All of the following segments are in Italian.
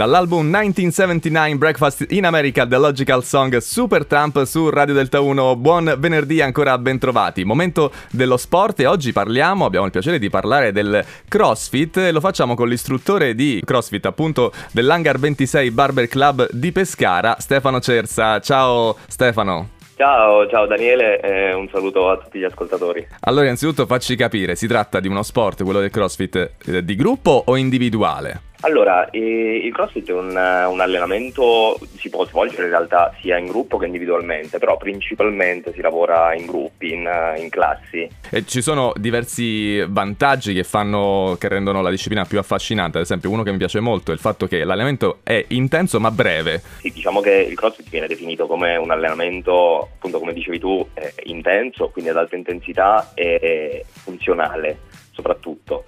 Dall'album 1979 Breakfast in America The Logical Song Super Trump su Radio Delta 1. Buon venerdì ancora ben trovati. Momento dello sport e oggi parliamo, abbiamo il piacere di parlare del CrossFit e lo facciamo con l'istruttore di CrossFit appunto dell'Hangar 26 Barber Club di Pescara, Stefano Cersa. Ciao Stefano. Ciao, ciao Daniele e un saluto a tutti gli ascoltatori. Allora, innanzitutto facci capire, si tratta di uno sport, quello del CrossFit, eh, di gruppo o individuale? Allora, il CrossFit è un, un, allenamento, si può svolgere in realtà sia in gruppo che individualmente, però principalmente si lavora in gruppi, in, in classi. E ci sono diversi vantaggi che, fanno, che rendono la disciplina più affascinante, ad esempio uno che mi piace molto è il fatto che l'allenamento è intenso ma breve. Sì, diciamo che il CrossFit viene definito come un allenamento, appunto come dicevi tu, intenso, quindi ad alta intensità e funzionale soprattutto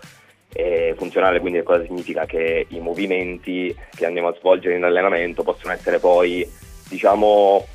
eh, funzionale, quindi cosa significa? Che i movimenti che andiamo a svolgere in allenamento possono essere poi diciamo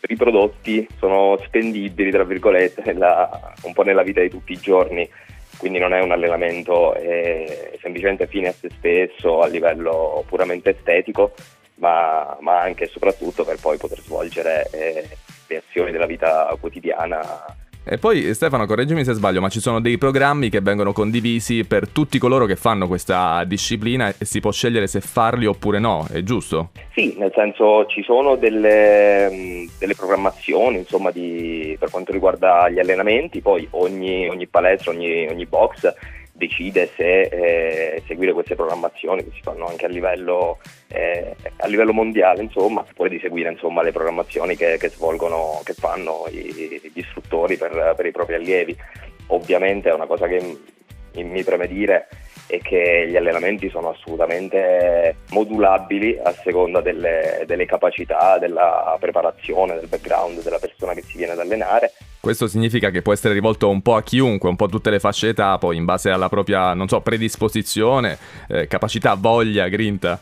riprodotti, sono spendibili tra virgolette nella, un po' nella vita di tutti i giorni, quindi non è un allenamento eh, semplicemente fine a se stesso a livello puramente estetico, ma, ma anche e soprattutto per poi poter svolgere eh, le azioni della vita quotidiana e poi Stefano, correggimi se sbaglio, ma ci sono dei programmi che vengono condivisi per tutti coloro che fanno questa disciplina e si può scegliere se farli oppure no, è giusto? Sì, nel senso ci sono delle, delle programmazioni insomma, di, per quanto riguarda gli allenamenti, poi ogni, ogni palestra, ogni, ogni box decide se eh, seguire queste programmazioni che si fanno anche a livello, eh, a livello mondiale, insomma, oppure di seguire insomma, le programmazioni che, che, svolgono, che fanno i, gli istruttori per, per, i propri allievi. Ovviamente è una cosa che mi, mi preme dire è che gli allenamenti sono assolutamente modulabili a seconda delle, delle capacità, della preparazione, del background della persona che si viene ad allenare questo significa che può essere rivolto un po' a chiunque, un po' a tutte le fasce età, poi in base alla propria, non so, predisposizione, eh, capacità, voglia, grinta.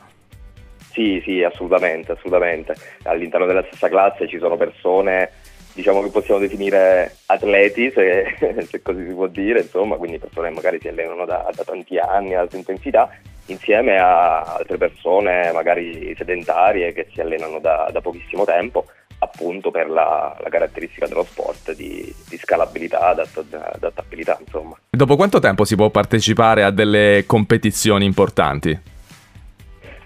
Sì, sì, assolutamente, assolutamente. All'interno della stessa classe ci sono persone, diciamo che possiamo definire atleti, se, se così si può dire, insomma, quindi persone che magari si allenano da, da tanti anni ad alta intensità, insieme a altre persone magari sedentarie che si allenano da, da pochissimo tempo appunto per la, la caratteristica dello sport di, di scalabilità, adattabilità insomma. Dopo quanto tempo si può partecipare a delle competizioni importanti?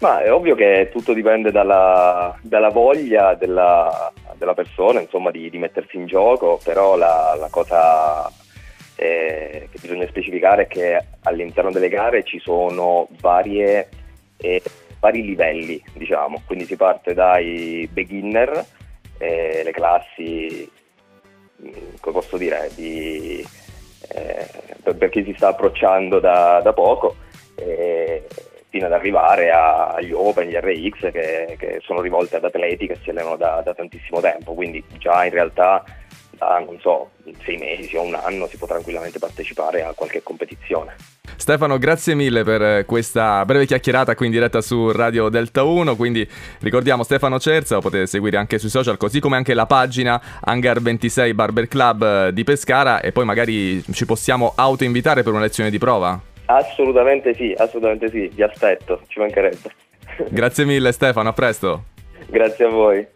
Ma è ovvio che tutto dipende dalla, dalla voglia della, della, persona insomma, di, di, mettersi in gioco, però la, la cosa eh, che bisogna specificare è che all'interno delle gare ci sono varie, eh, vari livelli, diciamo, quindi si parte dai beginner eh, le classi, mm, come posso dire, di, eh, per, chi si sta approcciando da, da poco, eh, fino ad arrivare a, agli Open, gli RX che, che, sono rivolti ad atleti che si allenano da, da tantissimo tempo, quindi già in realtà da non so, sei mesi o un anno si può tranquillamente partecipare a qualche competizione. Stefano, grazie mille per questa breve chiacchierata qui in diretta su Radio Delta 1. Quindi ricordiamo Stefano Cerza, lo potete seguire anche sui social, così come anche la pagina Hangar 26 Barber Club di Pescara. E poi magari ci possiamo autoinvitare per una lezione di prova? Assolutamente sì, assolutamente sì, vi aspetto, ci mancherebbe. Grazie mille Stefano, a presto. Grazie a voi.